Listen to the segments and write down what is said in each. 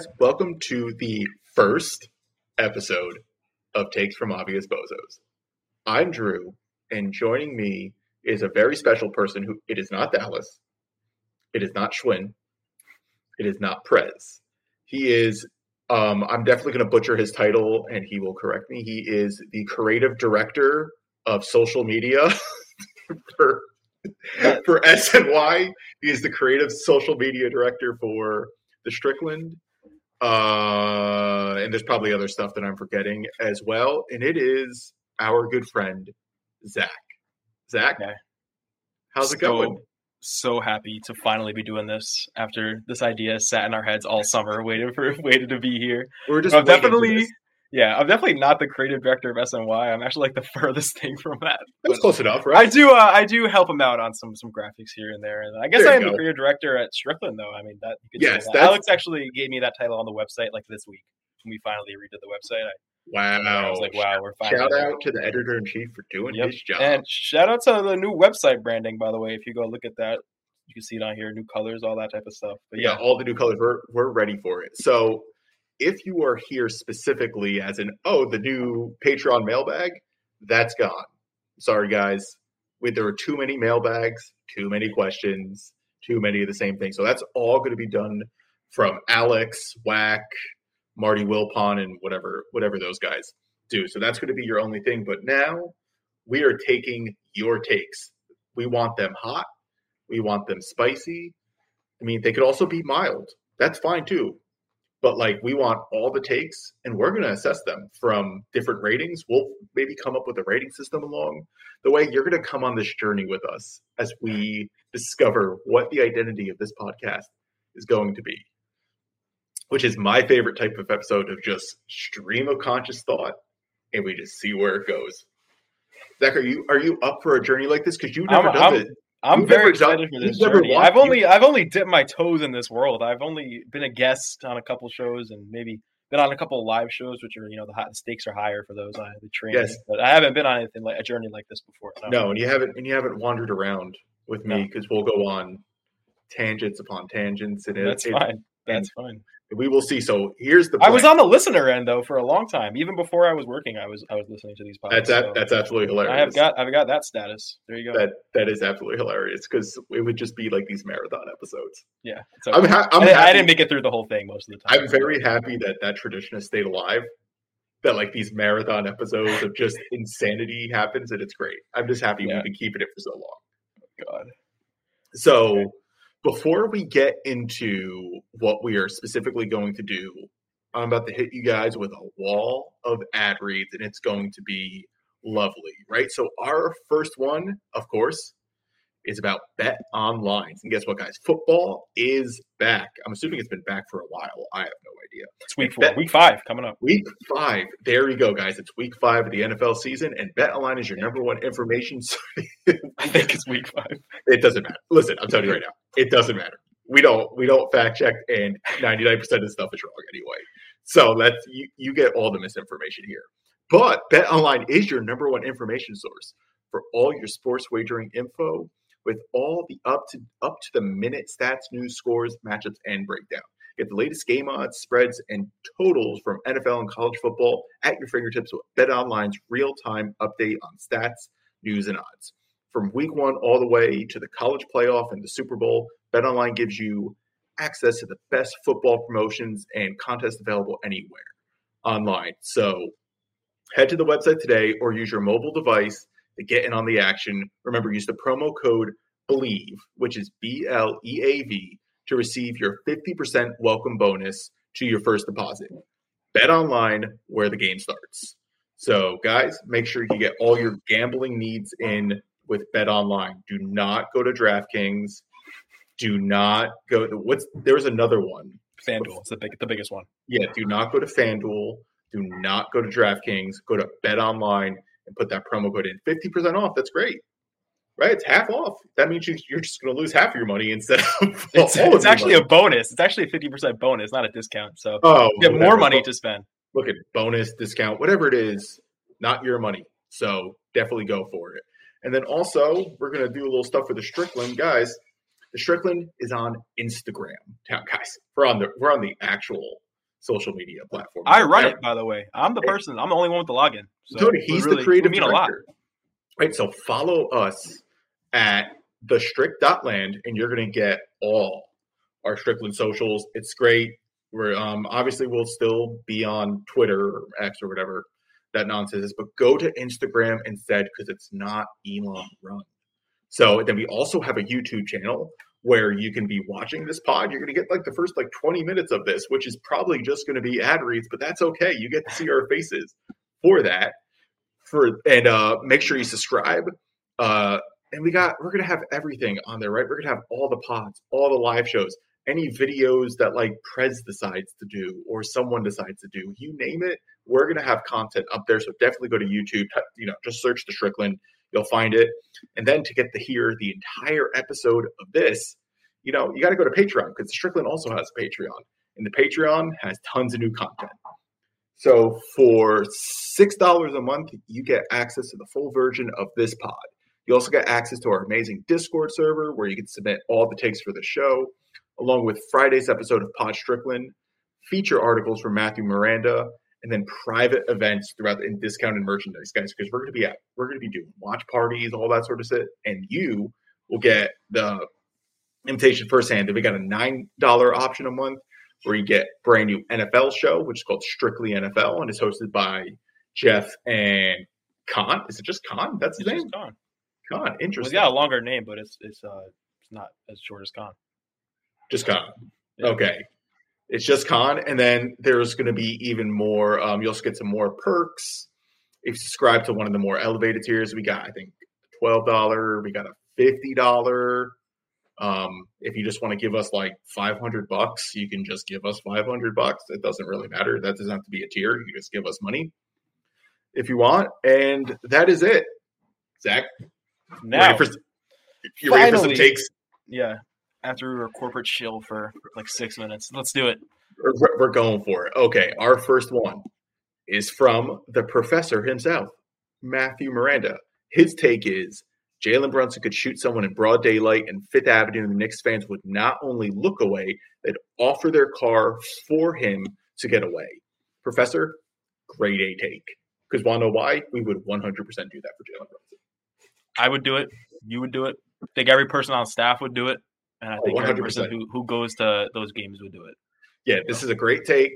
Guys, welcome to the first episode of Takes from Obvious Bozos. I'm Drew, and joining me is a very special person who it is not Dallas, it is not Schwinn, it is not Prez. He is um, I'm definitely going to butcher his title and he will correct me. He is the creative director of social media for for SNY. He is the creative social media director for the Strickland. Uh, and there's probably other stuff that I'm forgetting as well. And it is our good friend, Zach. Zach, Okay. how's it So- going? So happy to finally be doing this after this idea sat in our heads all summer, waiting for waiting to be here. We're just I'm waiting for definitely. Yeah, I'm definitely not the creative director of SNY. I'm actually like the furthest thing from that. That's But close enough, I right? do, uh, I do help him out on some some graphics here and there, and I guess There I am go. the creative director at Strickland, though. I mean, that you could Yes, that. Alex actually gave me that title on the website like this week when we finally redid the website. I, Wow. I was like, wow, we're finally Shout out to the editor in chief for doing Yep. his job. And shout out to the new website branding, by the way. If you go look at that, you can see it on here, new colors, all that type of stuff. But yeah, yeah, all the new colors. We're we're ready for it. So if you are here specifically as an oh the new Patreon mailbag, that's gone. Sorry guys, we, there are too many mailbags, too many questions, too many of the same thing. So that's all going to be done from Alex, Whack, Marty Wilpon, and whatever whatever those guys do. So that's going to be your only thing. But now we are taking your takes. We want them hot. We want them spicy. I mean, they could also be mild. That's fine too. But like, we want all the takes, and we're going to assess them from different ratings. We'll maybe come up with a rating system along the way. You're going to come on this journey with us as we discover what the identity of this podcast is going to be, which is my favorite type of episode of just stream of conscious thought, and we just see where it goes. Zach, are you are you up for a journey like this? Because you've never I'm- done I'm- it. I'm You've very never done- excited for this journey. I've only I've only dipped my toes in this world. I've only been a guest on a couple shows and maybe been on a couple of live shows, which are you know the, high, the stakes are higher for those. I the training, Yes. but I haven't been on anything like a journey like this before. No, and you haven't and you haven't wandered around with me No. because we'll go on tangents upon tangents, and it, that's it- fine. That's fine. We will see. So here's the. I was on the listener end though for a long time. Even before I was working, I was I was listening to these podcasts. That's so that's absolutely hilarious. I have got I've got that status. There you go. that. That is absolutely hilarious because it would just be like these marathon episodes. yeah, it's I'm, ha- I'm I. I didn't make it through the whole thing most of the time. I'm very happy that that tradition has stayed alive. That like these marathon episodes of just insanity happens, and it's great. I'm just happy Yeah. we've been keeping it for so long. God. So, before we get into what we are specifically going to do, I'm about to hit you guys with a wall of ad reads, and it's going to be lovely, right? So, our first one, of course, is about bet online. And guess what, guys? Football is back. I'm assuming it's been back for a while. I have no idea. It's week four, Bet- week five coming up. Week five. There you go, guys. It's week five of the NFL season, and bet online is your number one information. I think it's week five. it doesn't matter. Listen, I'm telling you right now, it doesn't matter. We don't we don't fact check, and 99 percent of the stuff is wrong anyway. So that's you you get all the misinformation here. But bet online is your number one information source for all your sports wagering info, with all the up to up to the minute stats, news, scores, matchups, and breakdown. Get the latest game odds, spreads, and totals from NFL and college football at your fingertips with BetOnline's real-time update on stats, news, and odds. From week one all the way to the college playoff and the Super Bowl, BetOnline gives you access to the best football promotions and contests available anywhere online. So head to the website today or use your mobile device to get in on the action. Remember, use the promo code BLEAV, which is B L E A V, to receive your 50% welcome bonus to your first deposit. Bet online where the game starts. So, guys, make sure you get all your gambling needs in with Bet Online. Do not go to DraftKings. Do not go. To, what's there was another one. FanDuel, it's the big, the biggest one. Yeah, do not go to FanDuel. Do not go to DraftKings. Go to Bet Online and put that promo code in. Fifty percent off. That's great, right? It's half off. That means you, you're just going to lose half of your money instead of It's, it's actually money. a bonus. It's actually a fifty percent bonus, not a discount. So oh you get more money to spend. Look at bonus discount, whatever it is, not your money. So definitely go for it. And then also, we're going to do a little stuff for the Strickland guys. The Strickland is on Instagram. Now, guys, we're on the we're on the actual social media platform. I run Yeah. it, by the way. I'm the person. I'm the only one with the login. So Dude, he's really- the creative mean a lot. director. Right, so follow us at the strict.land and you're going to get all our Strickland socials. It's great. We're um obviously we'll still be on Twitter or X or whatever that nonsense is, but go to Instagram instead because it's not Elon run. So then we also have a YouTube channel where you can be watching this pod. You're going to get like the first like 20 minutes of this, which is probably just going to be ad reads, but that's okay. You get to see our faces for that. For and uh make sure you subscribe. Uh and we got we're gonna have everything on there, right? We're gonna have all the pods, all the live shows, any videos that like Prez decides to do or someone decides to do, you name it, we're gonna have content up there. So definitely go to YouTube, you know, just search the Strickland, you'll find it. And then to get to hear the entire episode of this, you know, you got to go to Patreon because Strickland also has a Patreon, and the Patreon has tons of new content. So for six dollars a month, you get access to the full version of this pod. You also get access to our amazing Discord server where you can submit all the takes for the show, along with Friday's episode of Pod Strickland, feature articles from Matthew Miranda, and then private events throughout the and discounted merchandise, guys. Because we're gonna be at we're gonna be doing watch parties, all that sort of shit, and you will get the invitation firsthand. And we got a nine dollar option a month where you get brand new NFL show, which is called Strictly NFL, and it's hosted by Jeff and Khan. Is it just Khan? That's his It's name. Khan. Khan. Well, Interesting. got a longer name, but it's it's uh it's not as short as Khan. Just Khan. Yeah. Okay. It's just Khan, and then there's going to be even more. Um, you'll also get some more perks if you subscribe to one of the more elevated tiers. We got, I think, twelve dollar. We got a fifty dollar. Um, if you just want to give us like five hundred bucks, you can just give us five hundred bucks. It doesn't really matter. That doesn't have to be a tier. You just give us money if you want, and that is it. Zach, Now, ready for, you ready for some takes? yeah, after we were corporate chill for like six minutes, let's do it. We're, we're going for it. Okay, our first one is from the professor himself, Matthew Miranda. His take is Jalen Brunson could shoot someone in broad daylight and Fifth Avenue, and the Knicks fans would not only look away, they'd offer their car for him to get away. Professor, great A take. Because want to know why? We would 100% do that for Jalen Brunson. I would do it. You would do it. I think every person on staff would do it, and I Oh, think every person 100%. who, who goes to those games would do it. Yeah, this is a great take.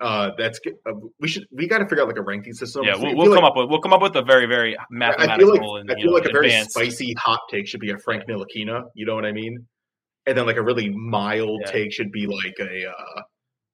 Uh, that's good. Uh, we should we got to figure out like a ranking system. yeah, we'll, we'll like- come up with we'll come up with a very very I feel mathematical like and I feel know, like a very spicy hot take should be a Frank Ntilikina. You know what I mean? And then like a really mild Yeah. take should be like a. Uh,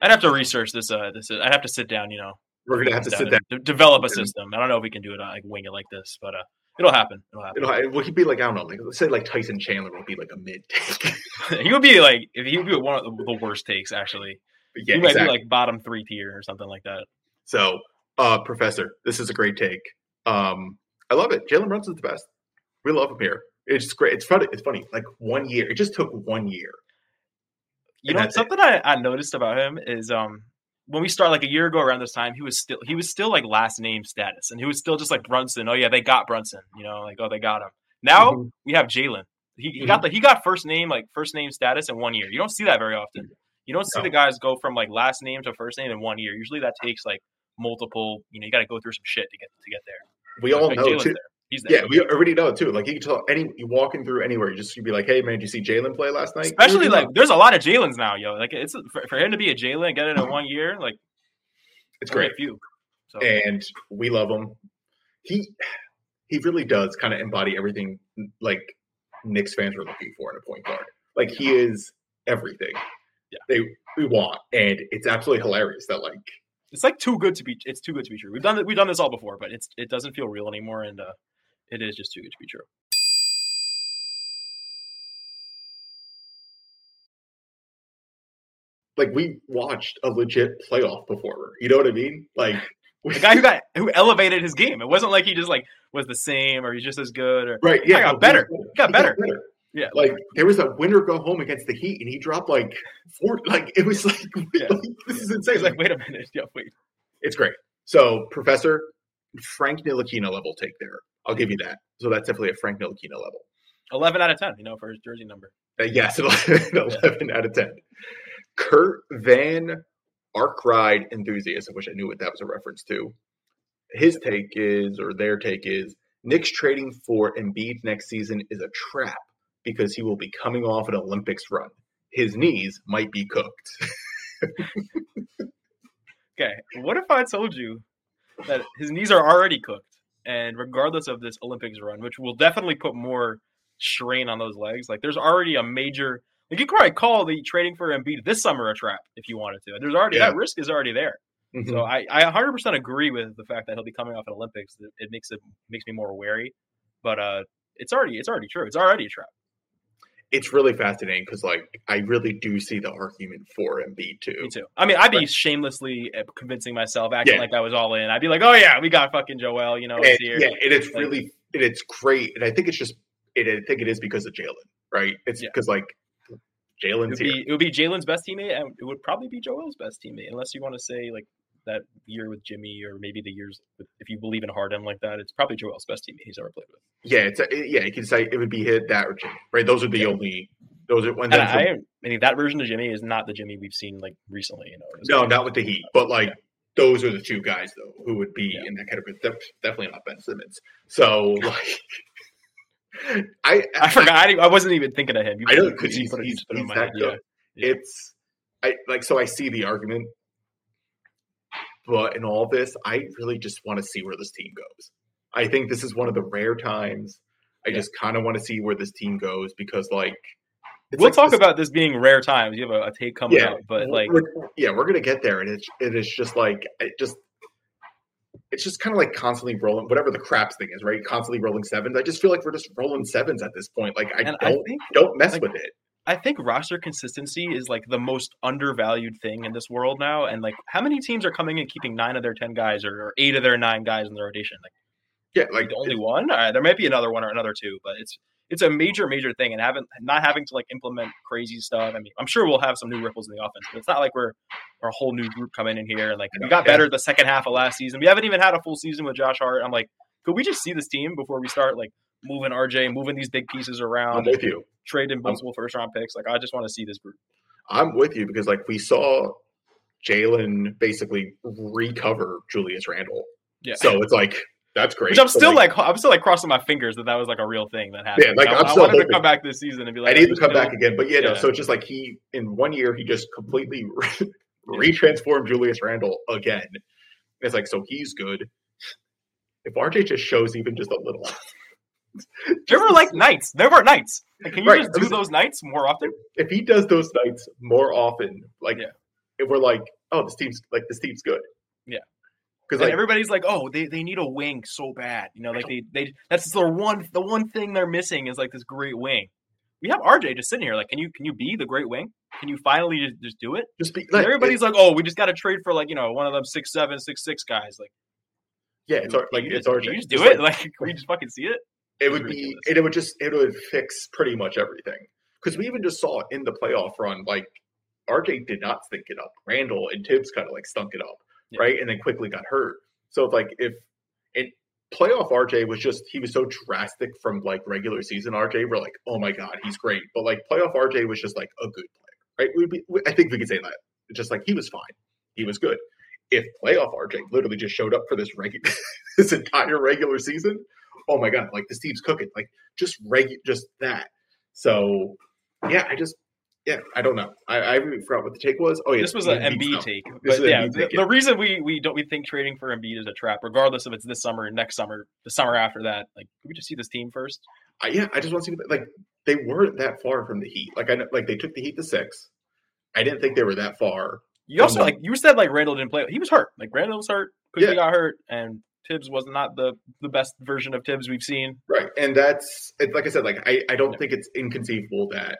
I'd have to research this. Uh, this I'd have to sit down. You know, we're gonna have to sit down. and develop a system. I don't know if we can do it uh, like wing it like this, but uh, it'll happen. It'll happen. You know, we could be like I don't know, like let's say like Tyson Chandler will be like a mid take. he would be like if he would be one of the, the worst takes. Actually, yeah, he might exactly. be like bottom three tier or something like that. so, uh, Professor, this is a great take. Um, I love it. Jalen Brunson's the best. We love him here. It's great. It's funny. It's funny. Like one year. It just took one year. You know, something I, I noticed about him is um when we start like a year ago around this time, he was still he was still like last name status, and he was still just like Brunson. Oh yeah, they got Brunson. You know, like oh they got him. Now Mhm. we have Jalen. He, he Mm-hmm. got the he got first name like first name status in one year. You don't see that very often. You don't see No. the guys go from like last name to first name in one year. Usually that takes like multiple. You know, you got to go through some shit to get to get there. We all Like, know Jalen's too. there. He's there. Yeah, we already know too. Like you can tell any you walking through anywhere, you just you'd be like, "Hey man, did you see Jalen play last night?" Especially like there's a lot of Jalen's now, yo. Like it's for, for him to be a Jalen, get it in one year, like it's great, few. So and we love him. He he really does kind of embody everything like Knicks fans were looking for in a point guard. Like he is everything. Yeah. they we want, and it's absolutely hilarious that like It's like too good to be. It's too good to be true. We've done. We've done this all before, but it's it doesn't feel real anymore, and uh, it is just too good to be true. Like we watched a legit playoff performer. You know what I mean? Like The guy who got who elevated his game. It wasn't like he just like was the same or he's just as good or right? Yeah, I got no, better. he He got better. Yeah, Like there was a winner go home against the Heat, and he dropped like four. Like it was like, Yeah. like, this is insane. Like, wait a minute. Yeah, wait. It's great. So, Professor Frank Ntilikina level take there. I'll give you that. So that's definitely a Frank Ntilikina level. Eleven out of ten. You know, for his jersey number. Uh, yes, 11, 11 out of 10. Kurt Van Arkride enthusiast. I wish I knew what that was a reference to. His take is, or their take is, Knicks trading for Embiid next season is a trap because he will be coming off an Olympics run. His knees might be cooked. Okay. What if I told you that his knees are already cooked, and regardless of this Olympics run, which will definitely put more strain on those legs, like there's already a major. Like you could probably call the trading for Embiid this summer a trap if you wanted to. There's already Yeah. that risk is already there. Mhm. So I, I 100% agree with the fact that he'll be coming off an Olympics. It, it makes it makes me more wary, but uh, it's already it's already true. It's already a trap. It's really fascinating because, like, I really do see the argument for Embiid too. Me too. I mean, I'd be Right. shamelessly uh, convincing myself, acting Yeah. like I was all in. I'd be like, "Oh yeah, we got fucking Joel," you know, And, here. yeah, and it's Like- really and it's great, and I think it's just it, I think it is because of Jalen, right? It's Yeah. because like It Jalen's would here. be it would be Jalen's best teammate, and it would probably be Joel's best teammate, unless you want to say like that year with Jimmy, or maybe the years with, if you believe in Harden like that. It's probably Joel's best team he's ever played with. Yeah, it's a, yeah. You can say it would be hit that or Jimmy, right? Those are the Yeah. only those are when And I, I mean, that version of Jimmy is not the Jimmy we've seen like recently. You know, no, not with the Heat, but like those are the two guys though who would be Yeah. in that category. Def- Definitely not Ben Simmons. So like, I I forgot. I, I wasn't even thinking of him. You I know because he's he's, just put it in he's that good. Yeah. It's I like so I see the argument, but in all this, I really just want to see where this team goes. I think this is one of the rare times I Yeah. just kind of want to see where this team goes because like it's We'll like talk this- about this being rare times. You have a, a take coming yeah, up, but like, we're- yeah, we're gonna get there, and it's it is just like it just it's just kind of like constantly rolling whatever the craps thing is, right? Constantly rolling sevens. I just feel like we're just rolling sevens at this point. Like I and don't I think don't mess like, with it. I think roster consistency is like the most undervalued thing in this world now. And like, how many teams are coming and keeping nine of their ten guys or, or eight of their nine guys in the rotation? Like, Yeah, like the only one? Uh, there might be another one or another two, but it's it's a major major thing. And having not having to like implement crazy stuff. I mean, I'm sure we'll have some new ripples in the offense, but it's not like we're, we're a whole new group coming in here. And like, we got Yeah. better the second half of last season. We haven't even had a full season with Josh Hart. I'm like, could we just see this team before we start like moving RJ, moving these big pieces around. I'm with you. trading multiple first round picks? Like, I just want to see this group. I'm with you because like we saw Jalen basically recover Julius Randle. Yeah. So it's like that's great. Which I'm still like, I'm still like crossing my fingers that that was like a real thing that happened. Yeah, like, I, I'm I still wanted to hoping- come back this season and be like, I need to come back again. But yeah, no. Yeah. So it's just like he in one year he just completely retransformed Julius Randle again. It's like so he's good. If RJ just shows even just a little, There were like nights. There were nights. Like, can you Right, just do those nights more often? if he does those nights more often, like Yeah. if we're like, oh, this team's like this team's good. Yeah. Because like everybody's like, oh, they, they need a wing so bad. You know, like they, they that's the one the one thing they're missing is like this great wing. We have RJ just sitting here. Like, can you can you be the great wing? Can you finally just, just do it? just be like everybody's like, oh, we just got to trade for like you know one of them six seven six six guys. Like, yeah, it's can R- like it's RJ. can you just do Just it? like- Like, can we just fucking see it? It would be ridiculous. it would just it would fix pretty much everything. Because we even just saw in the playoff run like RJ did not stink it up. Randle and Thibs kind of like stunk it up Yeah. right? And then quickly got hurt. So if like if and playoff RJ was just he was so drastic from like regular season RJ we're like oh my god he's great. But like playoff RJ was just like a good player right? We'd be, I think we could say that. Just like he was fine. He was good. If playoff RJ literally just showed up for this regular this entire regular season oh my god, like this team's cooking, like just reg, just that. So yeah, I just yeah, I don't know. I, I even forgot what the take was. Oh yeah, this was an Embiid take, but yeah, the, take, the reason we we don't we think trading for Embiid is a trap, regardless if it's this summer, next summer, the summer after that. Like, we just see this team first? I, yeah, I just want to see like they weren't that far from the Heat. Like I know, like they took the Heat to six. I didn't think they were that far You also like you said like Randle didn't play. He was hurt. Like Randle was hurt. Quickly Yeah. got hurt, and Thibs was not the the best version of Thibs we've seen. Right. And that's it's like I said, like I, I don't Yeah. think it's inconceivable that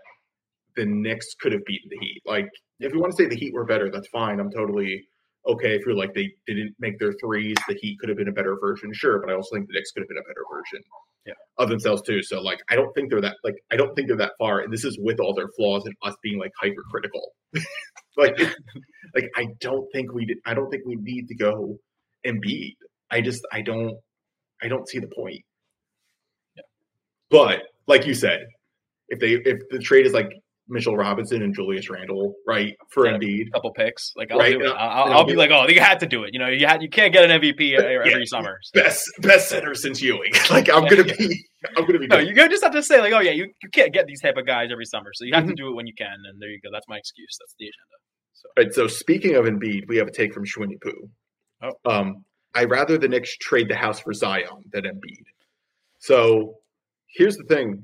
the Knicks could have beaten the Heat. Like if you want to say the Heat were better, that's fine. I'm totally okay if you're like they didn't make their threes, the Heat could have been a better version, sure, but I also think the Knicks could have been a better version Yeah. of themselves too. So like I don't think they're that like I don't think they're that far. And this is with all their flaws and us being like hypercritical. like it, like I don't think we did, I don't think we need to go and beat. I just I don't I don't see the point. Yeah. But like you said, if they if the trade is like Mitchell Robinson and Julius Randle, right, for Yeah. Embiid, couple picks. Like I'll Right, do it. I'll, I'll- I'll, and I'll I'll be like, oh, you had to do it. You know, you had you can't get an MVP every Yeah. summer. So. best best center since Ewing. like I'm Yeah, gonna yeah. be I'm gonna be No, you just have to say like, oh yeah, you, you can't get these type of guys every summer, so you have to Mhm. do it when you can. And there you go. That's my excuse. That's the agenda. So Right. So speaking of Embiid, we have a take from Schwinny Poo. Oh. Um, I rather the Knicks trade the house for Zion than Embiid. So here's the thing.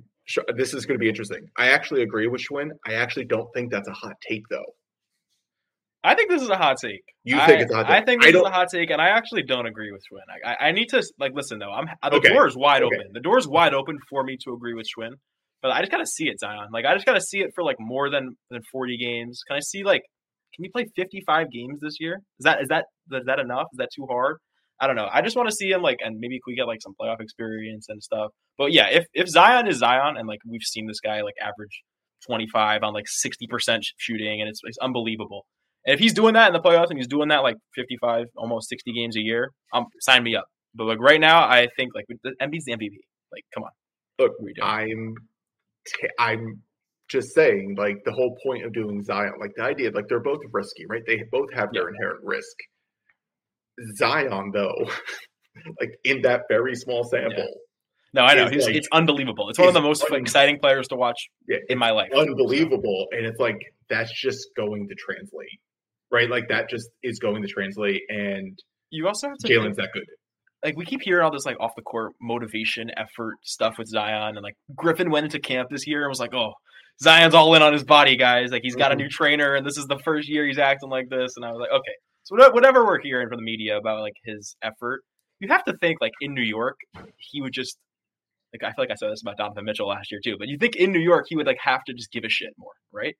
This is going to be interesting. I actually agree with Schwinn. I actually don't think that's a hot take, though. I think this is a hot take. You I, think it's a hot I take? think I this is a hot take, and I actually don't agree with Schwinn. I, I, I need to like listen though. I'm the Okay. door is wide Okay. open. The door is wide open for me to agree with Schwinn, but I just gotta see it, Zion. Like I just gotta see it for like more than than 40 games. Can I see like can you play 55 games this year? Is that is that is that enough? Is that too hard? I don't know. I just want to see him like, and maybe we get like some playoff experience and stuff. But yeah, if if Zion is Zion, and like we've seen this guy like average 25 on like 60% shooting, and it's it's unbelievable. And if he's doing that in the playoffs and he's doing that like 55, almost 60 games a year, um, sign me up. But like right now, I think like the Embiid's the MVP. Like, come on, Look, what are you doing? I'm, t- I'm just saying, like the whole point of doing Zion, like the idea, like they're both risky, right? They both have their inherent risk. Zion, though, like in that very small sample, no, I know he's, like- it's unbelievable. It's one of the most exciting players to watch Yeah, in my life. unbelievable, and it's like that's just going to translate, right? Like that just is going to translate, and You also have to Jalen's that good. like we keep hearing all this like off the court motivation effort stuff with Zion and like Griffin went into camp this year and was like, "Oh, Zion's all in on his body, guys. Like he's got a Mhm. new trainer and this is the first year he's acting like this." And I was like, "Okay." So whatever- we're hearing from the media about like his effort, you have to think like in New York, he would just like I feel like I said this about Donovan Mitchell last year too, but you think in New York he would like have to just give a shit more, right?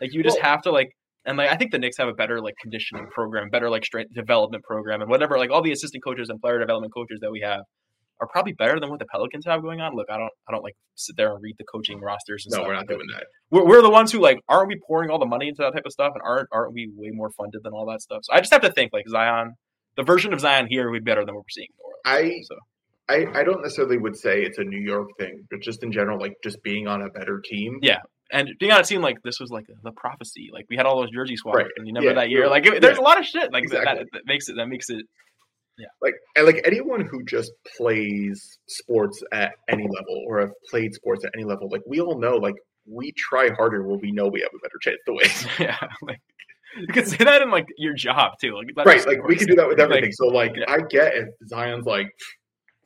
Like you just Well- have to like and like I think the Knicks have a better like conditioning program, better like strength development program, and whatever like all the assistant coaches and player development coaches that we have are probably better than what the Pelicans have going on. Look, I don't I don't like sit there and read the coaching rosters and No, we're not doing that. We're, we're the ones who like aren't we pouring all the money into that type of stuff, and aren't aren't we way more funded than all that stuff? So I just have to think like Zion, the version of Zion here would be better than what we're seeing in New Orleans. I so I, I don't necessarily would say it's a New York thing, but just in general, like just being on a better team. Yeah. and being on a team like this was like the prophecy. Like we had all those jersey swaps, Right. and you remember Yeah, that year. Like it, there's yeah. a lot of shit like that, that makes it that makes it Like and like anyone who just plays sports at any level or have played sports at any level, like we all know, like we try harder when we know we have a better chance to win. yeah. Like you could say that in like your job too. Like right. Like we can do that with Like, everything. so like yeah. I get if Zion's like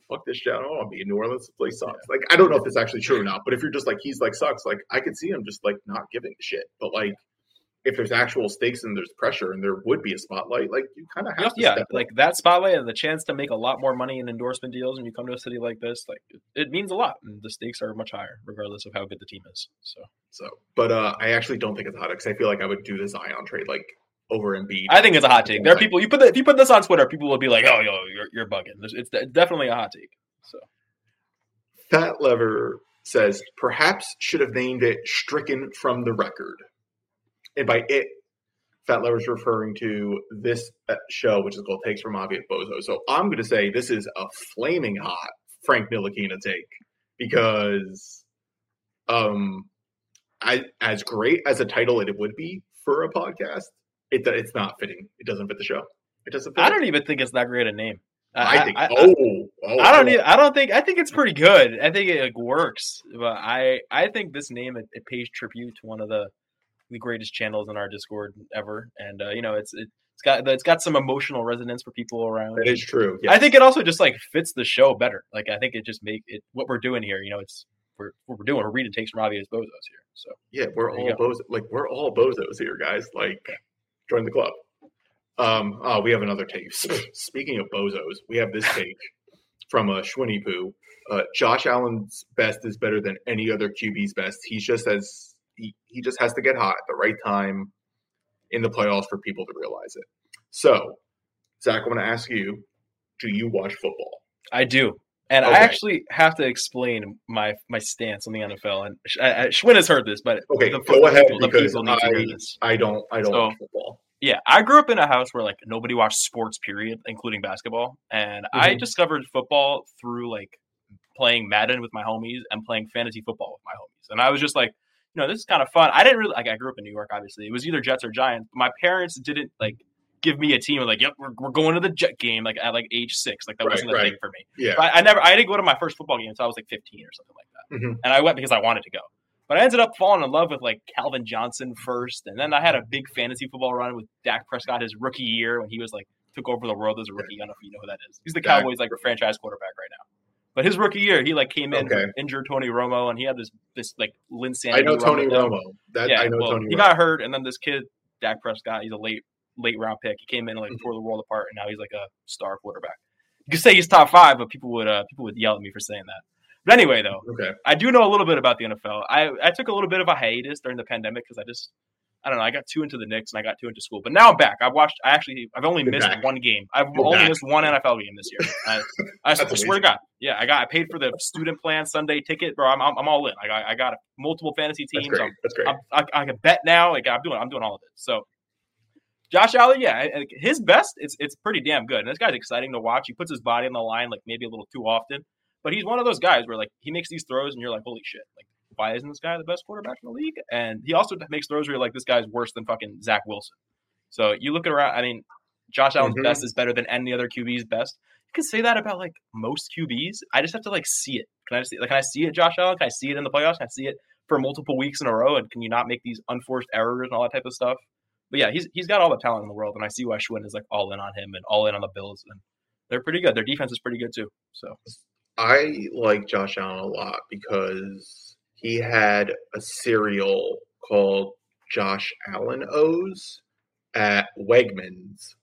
fuck this shit, I don't want to be in New Orleans. This place sucks. Like I don't know if it's actually true or not, but if you're just like he's like sucks, like I could see him just like not giving a shit. But like if there's actual stakes and there's pressure and there would be a spotlight, like you kind of have yeah, step like that spotlight and the chance to make a lot more money in endorsement deals when you come to a city like this, like it, it means a lot. And the stakes are much higher, regardless of how good the team is. So So, but uh, I actually don't think it's hot because I feel like I would do the Zion trade like over Embiid. I think it's a hot take. There are people you put the, if you put this on Twitter, people will be like, "Oh, yo, you're you're bugging." It's, it's definitely a hot take. So Fat Lever says perhaps should have named it "Stricken from the Record," and by it, Fat Lever's referring to this uh, show, which is called Takes from Obvious Bozo. So I'm going to say this is a flaming hot Frank Ntilikina take because, um, I as great as a title it would be for a podcast, it it's not fitting. It doesn't fit the show. It doesn't. Fit I it. don't even think it's that great a name. I think. I, oh, oh, I don't. oh. Need, I don't think. I think it's pretty good. I think it like, works. But I. I think this name it, it pays tribute to one of the the greatest channels in our Discord ever, and uh, you know it's it, it's got it's got some emotional resonance for people around. That is true. I think it also just like fits the show better. Like I think it just make it what we're doing here. You know, it's we're what we're doing. We're reading takes from obvious bozos here. So Yeah, we're all bozo. Like we're all bozos here, guys. Like Join the club. Um, oh, we have another take. Speaking of bozos, we have this take from uh, Schwinny Poo. Uh, Josh Allen's best is better than any other QB's best. He's just as he, he just has to get hot at the right time in the playoffs for people to realize it. So, Zach, I want to ask you: Do you watch football? I do. And I actually have to explain my my stance on the NFL. And I, I, Schwinn has heard this, but Okay, the, go the ahead people, because people need to I. I don't I don't So- watch football. Yeah, I grew up in a house where like nobody watched sports, period, including basketball. And I Mhm. discovered football through like playing Madden with my homies and playing fantasy football with my homies. And I was just like, you know, this is kind of fun. I didn't really like. I grew up in New York, obviously. It was either Jets or Giants. My parents didn't like give me a team. Like, yep, we're, we're going to the Jet game. Like at like age six. Like that Right, wasn't a right. thing for me. Yeah. I, I never. I didn't go to my first football game until I was like 15 or something like that. Mhm. And I went because I wanted to go. But I ended up falling in love with like Calvin Johnson first, and then I had a big fantasy football run with Dak Prescott his rookie year when he was like took over the world as a rookie. I don't know if you know who that is. He's the Dak. Cowboys like franchise quarterback. But his rookie year, he like came in Okay. injured Tony Romo, and he had this this like Linsanity. I know Tony him. Romo. That Yeah, I know well, Tony. he Romo. got hurt, and then this kid Dak Prescott, he's a late late round pick. He came in and like Mm-hmm. tore the world apart, and now he's like a star quarterback. You could say he's top five, but people would uh, people would yell at me for saying that. But anyway, though, Okay. I do know a little bit about the NFL. I, I took a little bit of a hiatus during the pandemic because I just I don't know. I got too into the Knicks and I got too into school. But now I'm back. I've watched. I actually I've only You're missed back. one game. I've You're only back. missed one NFL game this year. I, I That's swear to God. Yeah, I got I paid for the student plan Sunday ticket, bro. I'm I'm, I'm all in. I got I got multiple fantasy That's teams. great. I'm, That's great. I'm, I, I can bet now. Like I'm doing I'm doing all of it. So. Josh Allen, yeah, his best. It's it's pretty damn good, and this guy's exciting to watch. He puts his body on the line like maybe a little too often, but he's one of those guys where like he makes these throws and you're like, holy shit, like why isn't this guy the best quarterback in the league? And he also makes throws where you're like, this guy's worse than fucking Zach Wilson. So you look around. I mean, Josh Allen's Mhm. best is better than any other QB's best. You can say that about like most QBs. I just have to like see it. Can I just see, like can I see it, Josh Allen? Can I see it in the playoffs? Can I see it for multiple weeks in a row? And can you not make these unforced errors and all that type of stuff? But yeah, he's he's got all the talent in the world, and I see why Schwinn is like all in on him and all in on the Bills, and they're pretty good. Their defense is pretty good too. So I like Josh Allen a lot because he had a cereal called Josh Allen O's at Wegmans,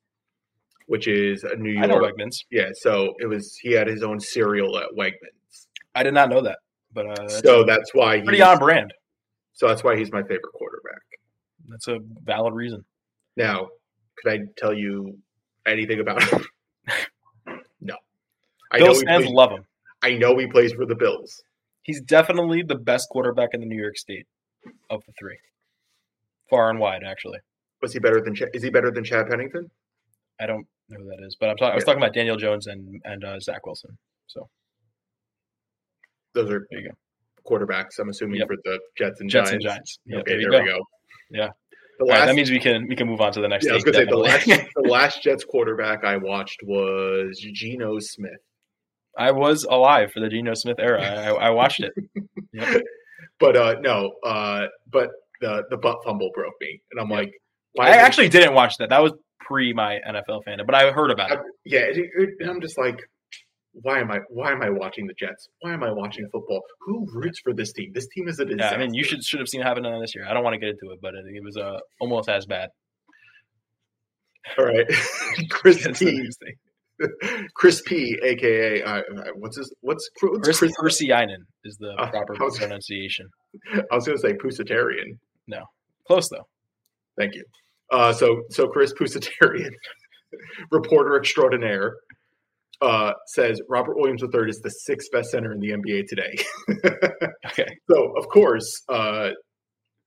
which is a New I know York. Wegmans. Yeah, so it was he had his own cereal at Wegmans. I did not know that, but uh, that's So that's why he's, pretty on brand. So that's why he's my favorite quarterback. That's a valid reason. Now, could I tell you anything about him? no. I know, Bills fans love him. I know he plays for the Bills. He's definitely the best quarterback in the New York State of the three, far and wide. Actually, Was he better than Ch- is he better than Chad Pennington? I don't know who that is, but I'm talking. I was Yeah. talking about Daniel Jones and and uh, Zach Wilson. So Those are there you go. quarterbacks. I'm assuming Yep. for the Jets and Jets Giants. and Giants. Yep, okay, there there, you we go. go. Yeah. The All right, last, that means we can we can move on to the next. yeah, I was gonna say the last the last Jets quarterback I watched was Geno Smith. I was alive for the Geno Smith era. I, I watched it. Yep. But uh no, uh but the the butt fumble broke me. And I'm like I it- actually didn't watch that. That was pre my NFL fandom, but I heard about it. I- yeah, it, it, and I'm just like why am I why am I watching the Jets? Why am I watching football? Who roots for this team? This team is a Yeah. I mean, you should should have seen it happen this year. I don't want to get into it, but it, it was uh, almost as bad. All right, Chris It's P. interesting. Chris P. AKA uh, what's his what's, what's Chris, Chris? Persianen is the Uh, proper I was- pronunciation. I was going to say Pusatarian. No, close though. Thank you. Uh, so so Chris Pusatarian, reporter extraordinaire, uh, says Robert Williams III is the sixth best center in the NBA today. Okay. so of course, uh,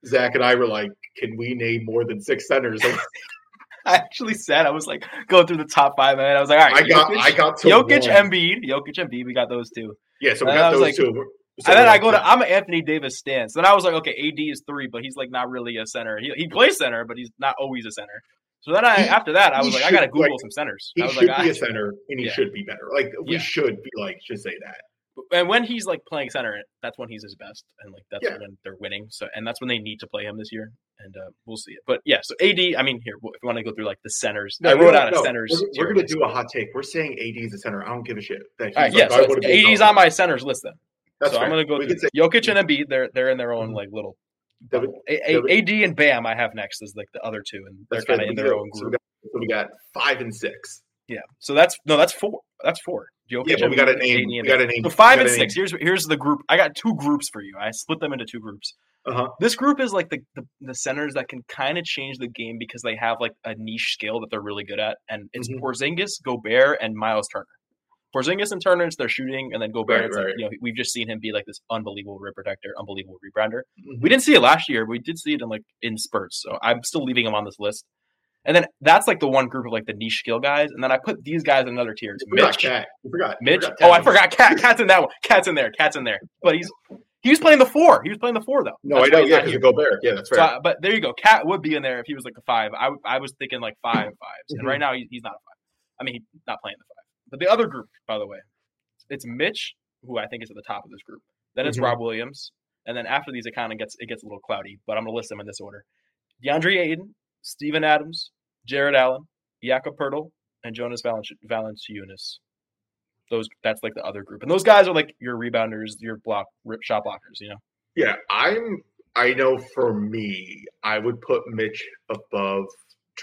Zach and I were like, "Can we name more than six centers?" I actually said I was like going through the top five, and I was like, all right, I got Jokic, I got to Jokic, one. Embiid, Jokic, Embiid. We got those two. Yeah, so we and got those like- two. So and then I go to I'm an Anthony Davis stance. Then I was like, okay, AD is three, but he's like not really a center. He he plays center, but he's not always a center. So then I He- after that I was like, I gotta Google like, some centers. he I was should like, be I- a center, and he Yeah. should be better. Like we Yeah. should be like should say that. And when he's like playing center, that's when he's his best, and like that's Yeah. when they're winning. So and that's when they need to play him this year, and uh, we'll see it. But yeah, so AD, I mean, here if you want to go through like the centers, I No, wrote no, out a centers. We're, we're gonna do a hot take. We're saying AD is a center. I don't give a shit. That right, yeah, I so AD's on my centers list then. That's so I'm gonna go We through say Jokic and Embiid. They're they're in their own like little W- A- A- AD and Bam, I have next is like the other two, and they're kind of in their own so we group. got, so we got five and six. Yeah, so that's no, that's four. That's four. Jokic Yeah, but we got to Embiid, name. AD, We got Bam. to name. So five and gotta six. Here's here's the group. I got two groups for you. I split them into two groups. Uh-huh. This group is like the the, the centers that can kind of change the game because they have like a niche skill that they're really good at, and it's Mhm. Porzingis, Gobert, and Miles Turner. Porzingis and Turner, it's their shooting, and then Gobert, Right, it's like, you know, we've just seen him be like this unbelievable rim protector, unbelievable rebounder. Mhm. We didn't see it last year, but we did see it in like in spurts. So I'm still leaving him on this list. And then that's like the one group of like the niche skill guys, and then I put these guys in another tier. It's We forgot Mitch, Cat. Forgot. Mitch. forgot Oh, I forgot. Cat. Cat's in that one. Cat's in there. Cat's in there. But he's he was playing the four. He was playing the four though. No, That's I know. Yeah, because Gobert. Yeah, that's So, fair. But there you go. Cat would be in there if he was like a five. I, I was thinking like five fives, and Mhm. right now he, he's not a five. I mean, he's not playing the five. But the other group, by the way, it's Mitch, who I think is at the top of this group. Then it's Mhm. Rob Williams, and then after these, it kind of gets it gets a little cloudy. But I'm gonna list them in this order: DeAndre Ayton, Steven Adams, Jarrett Allen, Jakob Poeltl, and Jonas Valanciunas. Those that's like the other group, and those guys are like your rebounders, your block rip shot blockers. You know, Yeah, I'm. I know for me, I would put Mitch above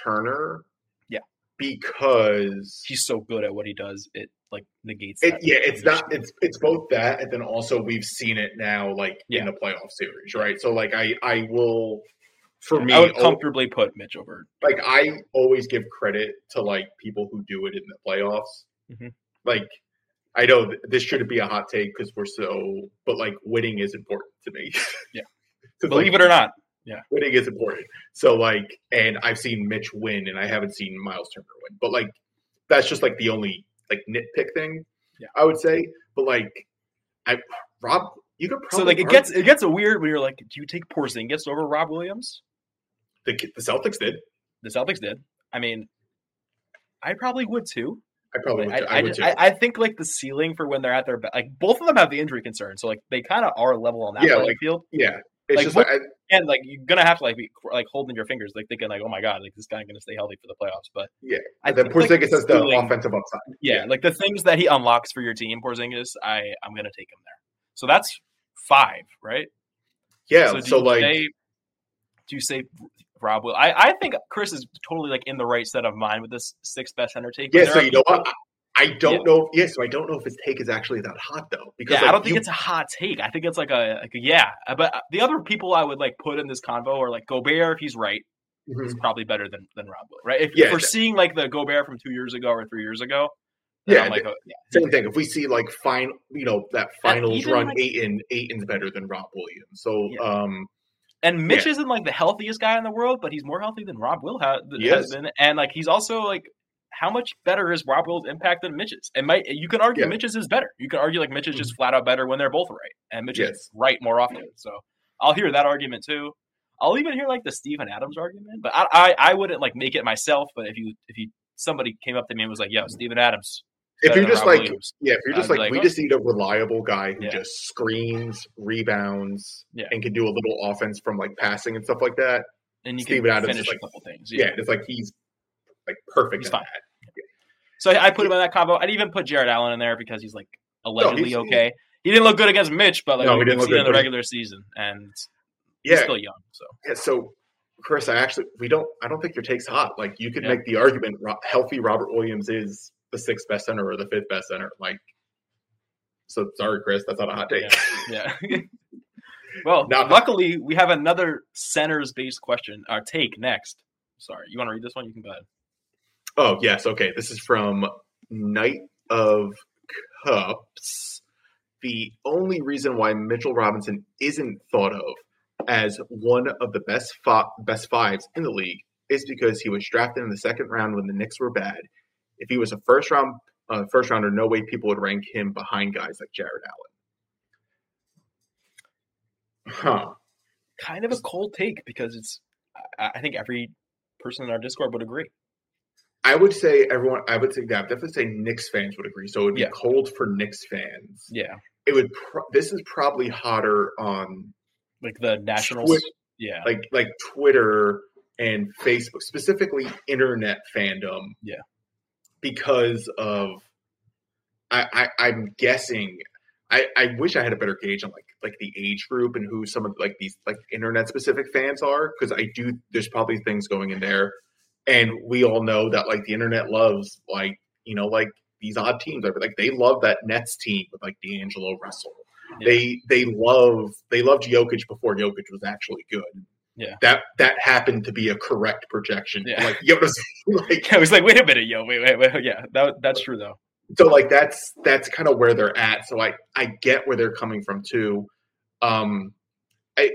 Turner. Yeah. because he's so good at what he does. It like negates. it, yeah, it's not. It's it's both that, and then also we've seen it now, like Yeah. in the playoff series, right? So like I I will. For me, I would oh, comfortably put Mitch over. like I always give credit to like people who do it in the playoffs. Mhm. Like I know th- this shouldn't be a hot take because we're so, but like winning is important to me. Yeah. Believe like, it or not, Yeah, winning is important. So like, and I've seen Mitch win, and I haven't seen Miles Turner win. But like, that's just like the only like nitpick thing. Yeah. I would say. But like, I Rob, you could probably so like it gets it gets a weird when you're like, do you take Porzingis over Rob Williams? The the Celtics did. The Celtics did. I mean, I probably would too. I probably would. I, too. I, I, would. I, I think like the ceiling for when they're at their be- like both of them have the injury concern, so like they kind of are level on that Yeah, playing like, field. yeah, it's like, just what- like And like you're gonna have to like be like holding your fingers, like thinking like, oh my god, like this guy gonna stay healthy for the playoffs. But Yeah, I the think, like, Porzingis has the ceiling- offensive upside. yeah, like the things that he unlocks for your team, Porzingis, I I'm gonna take him there. So that's five, right? Yeah, so, you like say, do you say Rob will? I, I think Chris is totally like in the right set of mind with this sixth best center take. yeah, There so you know what? I don't Yeah. know. Yeah, so I don't know if his take is actually that hot though. Because Yeah, like, I don't think you- it's a hot take. I think it's like a like a, yeah. But uh, the other people I would like put in this convo are like Gobert if he's right, Mhm. is probably better than than Rob will, right? If, Yeah, if we're seeing like the Gobert from two years ago or three years ago, Yeah, like, oh, yeah, Same thing. If we see like fine, you know, that finals even, run, like- Ayton, Ayton's better than Rob Williams. So, Yeah. um, And Mitch isn't like the healthiest guy in the world, but he's more healthy than Rob Will ha- has been. And like he's also like, how much better is Rob Will's impact than Mitch's? And might you can argue Yeah. Mm-hmm. Mitch's is better. You can argue like Mitch is just flat out better when they're both right, and Mitch Yes. is right more often. So I'll hear that argument too. I'll even hear like the Steven Adams argument, but I I, I wouldn't like make it myself. But if you if you somebody came up to me and was like, "Yo, Steven Adams," if you're just like, Williams," yeah, if you're just I'd like, like, we oh. just need a reliable guy who Yeah. just screens, rebounds, Yeah. and can do a little offense from like passing and stuff like that. and you Steven can Adams is finish like- a couple things. Yeah, it's like he's like perfect. He's fine. So I put him in that combo. I'd even put Jarrett Allen in there because he's like allegedly he's- okay. He didn't look good against Mitch, but like No, we didn't didn't look see it in the regular season, and Yeah, he's still young. So Yeah, so Chris, I actually we don't I don't think your take's hot. Like you could Yeah. make the argument healthy Robert Williams is the sixth best center or the fifth best center. Like so sorry, Chris, that's not a hot take. yeah. well, Now- luckily we have another centers based question. Our take next. Sorry, you want to read this one? You can go ahead. Oh yes, okay. This is from Knight of Cups. The only reason why Mitchell Robinson isn't thought of as one of the best fi- best fives in the league is because he was drafted in the second round when the Knicks were bad. If he was a first round uh, first rounder, no way people would rank him behind guys like Jarrett Allen. Huh. Kind of a cold take because it's. I, I think every person in our Discord would agree. I would say everyone. I would say that. Definitely say Knicks fans would agree. So it would be Yeah. cold for Knicks fans. Yeah, It would. Pro- this is probably hotter on like the Nationals. Twit- yeah, like like Twitter and Facebook, specifically internet fandom. Yeah. Because of, I, I I'm guessing. I, I wish I had a better gauge on like like the age group and who some of like these like internet specific fans are because I do there's probably things going in there, and we all know that like the internet loves like you know like these odd teams like they love that Nets team with like D'Angelo Russell. Yeah. They they love they loved Jokic before Jokic was actually good. Yeah. that that happened to be a correct projection. Yeah. Like you know? Like I was like, wait a minute, yo, wait, wait, wait. Yeah, that that's true though. so like that's that's kind of where they're at so i i get where they're coming from too um i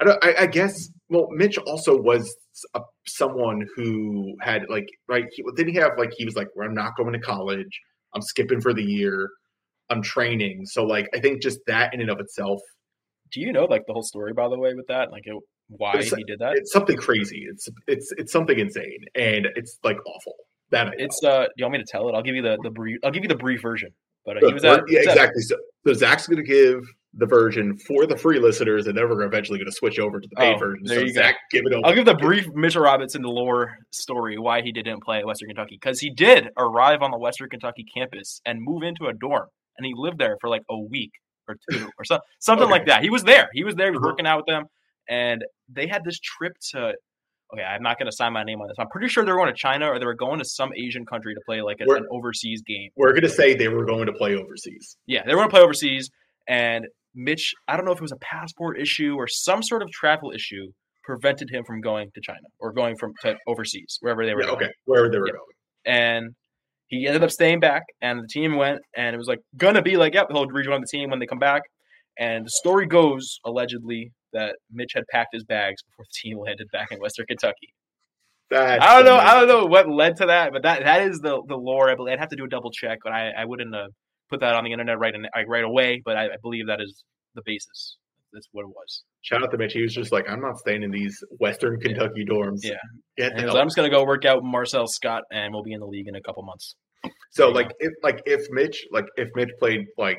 i don't i, I guess well mitch also was a, someone who had like right he, didn't he have like he was like well, i'm not going to college i'm skipping for the year i'm training so like i think just that in and of itself Do you know like the whole story by the way with that? Like it, why It's- he did that? it's something crazy it's it's it's something insane and it's like awful that It's uh, do you want me to tell it? I'll give you the the brief. I'll give you the brief version. But uh, he was at yeah, was at- exactly. So, so Zach's going to give the version for the free listeners, and then we're eventually going to switch over to the paid Oh, version. there So you go. Give it over. I'll give the brief Mitchell Robinson lore story why he didn't play at Western Kentucky because he did arrive on the Western Kentucky campus and move into a dorm, and he lived there for like a week or two or so, something Okay. like that. He was there. He was there. He was Uh-huh. working out with them, and they had this trip to. Okay, I'm not going to sign my name on this. I'm pretty sure they were going to China or they were going to some Asian country to play like a, an overseas game. We're going to say they were going to play overseas. Yeah, they were going to play overseas, and Mitch, I don't know if it was a passport issue or some sort of travel issue, prevented him from going to China or going from to overseas, wherever they were. Yeah, going. okay, wherever they were Yeah. going. And he ended up staying back, and the team went, and it was like gonna be like, yep, he'll rejoin the team when they come back. And the story goes allegedly that Mitch had packed his bags before the team landed back in Western Kentucky. That's I don't know. I don't know what led to that, but that that is the the lore. I believe I'd have to do a double check, but I, I wouldn't uh, put that on the internet right in, like, right away. But I, I believe that is the basis. That's what it was. Shout out to Mitch. He was just like, I'm not staying in these Western Kentucky dorms. Yeah. Get And the he was hell like, I'm just gonna go work out with Marcel Scott, and we'll be in the league in a couple months. So Yeah. like if like if Mitch like if Mitch played like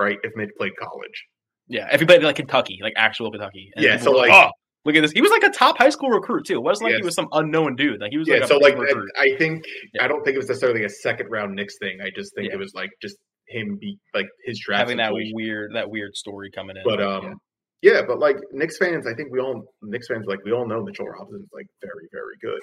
right if Mitch played college Yeah, if he played like Kentucky, like actual Kentucky. Yeah, so, were like- oh, look at this. He was like a top high school recruit too. It wasn't like he was some unknown dude. Like he was yeah like a so like recruit. I think Yeah. I don't think it was necessarily a second round Knicks thing I just think Yeah. it was like just him be like his draft having that situation. weird that weird story coming in. but um yeah. but like Knicks fans I think we all Knicks fans like we all know Mitchell Robinson's like very very good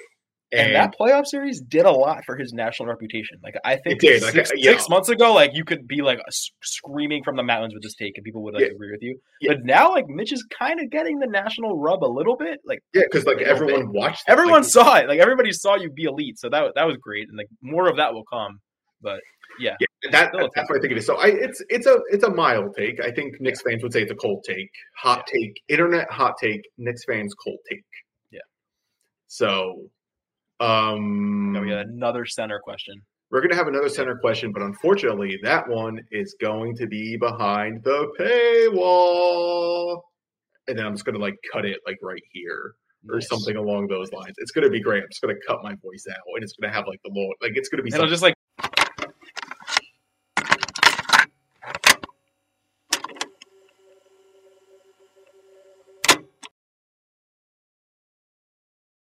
And, and, that playoff series did a lot for his national reputation. Like I think did, like, six, uh, yeah. six months ago, like you could be like screaming from the mountains with this take, and people would like Yeah. agree with you. Yeah. But now, like Mitch is kind of getting the national rub a little bit. Like yeah because like everyone bit. watched everyone Like, saw it. Like everybody saw you be elite. So that that was great, and like more of that will come. But yeah, Yeah, that, that's what I think it is. So I, it's it's a it's a mild take. I think Knicks fans would say it's a cold take, hot take, internet hot take. Knicks fans cold take. Yeah. So, um, now we got another center question. we're gonna have another center question, but unfortunately, that one is going to be behind the paywall. And then I'm just gonna like cut it like right here or Nice. something along those lines. It's gonna be great. I'm just gonna cut my voice out, and it's gonna have like the low, like it's gonna be It'll something just like